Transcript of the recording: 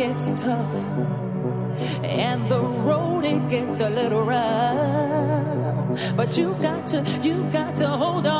gets tough and the road it gets a little rough. But you got to you got to hold on.